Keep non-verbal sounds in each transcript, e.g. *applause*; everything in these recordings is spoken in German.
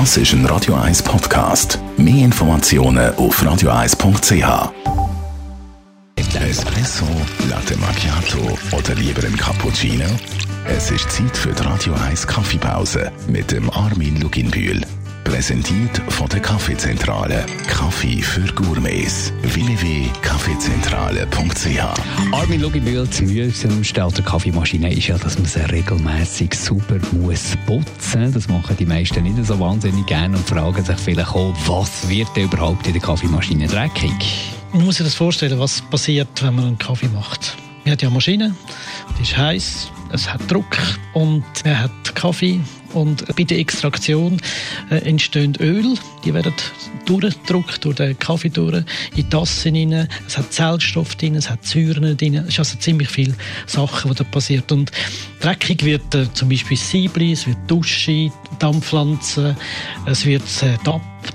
Das ist ein Radio 1 Podcast. Mehr Informationen auf radio1.ch. Espresso, Latte Macchiato oder lieber ein Cappuccino? Es ist Zeit für die Radio 1 Kaffeepause mit dem Armin Luginbühl. Präsentiert von der Kaffeezentrale. Kaffee für Gourmets. www.kaffeezentrale.ch Armin Luginbühl, das mühsamste an der Kaffeemaschine ist ja, dass man sie regelmäßig sauber muss putzen. Das machen die meisten nicht so wahnsinnig gerne und fragen sich vielleicht auch, was wird denn überhaupt in der Kaffeemaschine dreckig? Man muss sich das vorstellen, was passiert, wenn man einen Kaffee macht. Man hat ja eine Maschine, die ist heiß, es hat Druck und man hat Kaffee und bei der Extraktion äh, entstehen Öl, die werden durchgedrückt durch den Kaffee durch, in Tassen rein. Es hat Zellstoffe drin, es hat Säuren drin. Es ist also ziemlich viele Sachen, die da passiert. Und dreckig wird äh, zum Beispiel Siebli, es wird Dusche, Dampfpflanzen, es wird äh,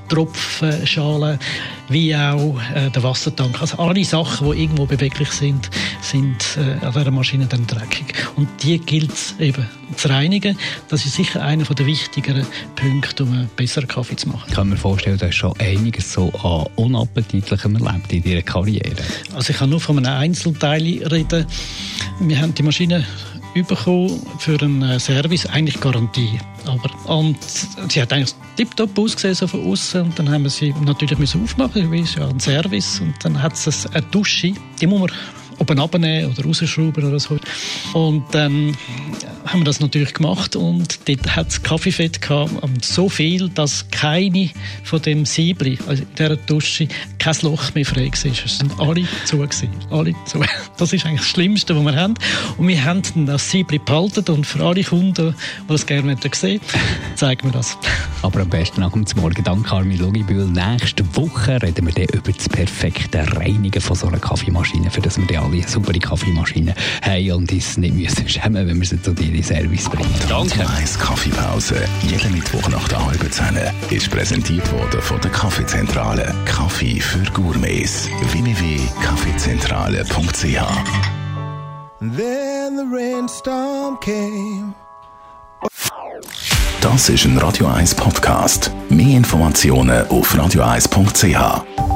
Tropfen, Schalen, wie auch äh, der Wassertank. Also alle Sachen, die irgendwo beweglich sind, sind äh, an dieser Maschine dann dreckig. Und die gilt es eben zu reinigen. Das ist sicher einer der wichtigeren Punkte, um einen besseren Kaffee zu machen. Ich kann mir vorstellen, du hast schon einiges so an Unappetitlichem erlebt in deiner Karriere. Also ich kann nur von einem Einzelteil reden. Wir haben die Maschine bekommen für einen Service, eigentlich Garantie. Aber, und sie hat eigentlich tiptop ausgesehen so von außen und dann haben wir sie natürlich müssen aufmachen, wie ist ja ein Service und dann hat es eine Dusche, die muss man oben abnehmen oder rausschrauben oder so. Und dann haben wir das natürlich gemacht und dort hat es Kaffeefett gehabt, so viel, dass keine von dem Siebli, also in dieser Dusche, kein Loch mehr frei war. Es sind alle zu gewesen. Alle zu. *laughs* Das ist eigentlich das Schlimmste, was wir haben. Und wir haben das Siebli behalten und für alle Kunden, die das gerne sehen zeigen wir das. Aber am besten nach dem Morgen. Danke, Armin Logibühl. Nächste Woche reden wir dann über das perfekte Reinigen von so einer Kaffeemaschine, für das wir alle eine saubere Kaffeemaschine haben und uns nicht müssen *laughs* schämen, wenn wir sie zu dir in Service bringen. Danke. Die Kaffeepause, jeden Mittwoch nach der halben Zehn, ist präsentiert worden von der Kaffeezentrale. Kaffee für Gourmets. www.kaffeezentrale.ch Then the rainstorm came. Das ist ein Radio 1 Podcast. Mehr Informationen auf radio1.ch.